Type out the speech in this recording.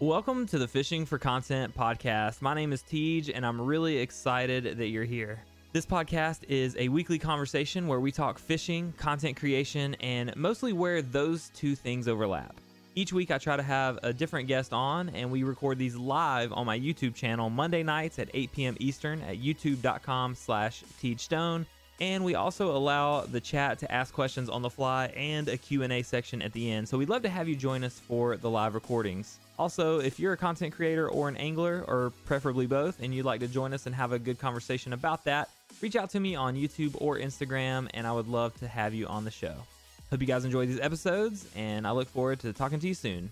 Welcome to the Fishing for Content podcast. My name is Tej, and I'm really excited that you're here. This podcast is a weekly conversation where we talk fishing, content creation, and mostly where those two things overlap. Each week, I try to have a different guest on, and we record these live on my YouTube channel Monday nights at 8 p.m. Eastern at youtube.com slash Stone. And we also allow the chat to ask questions on the fly and a Q&A section at the end. So we'd love to have you join us for the live recordings. Also, if you're a content creator or an angler, or preferably both, and you'd like to join us and have a good conversation about that, reach out to me on YouTube or Instagram, and I would love to have you on the show. Hope you guys enjoy these episodes, and I look forward to talking to you soon.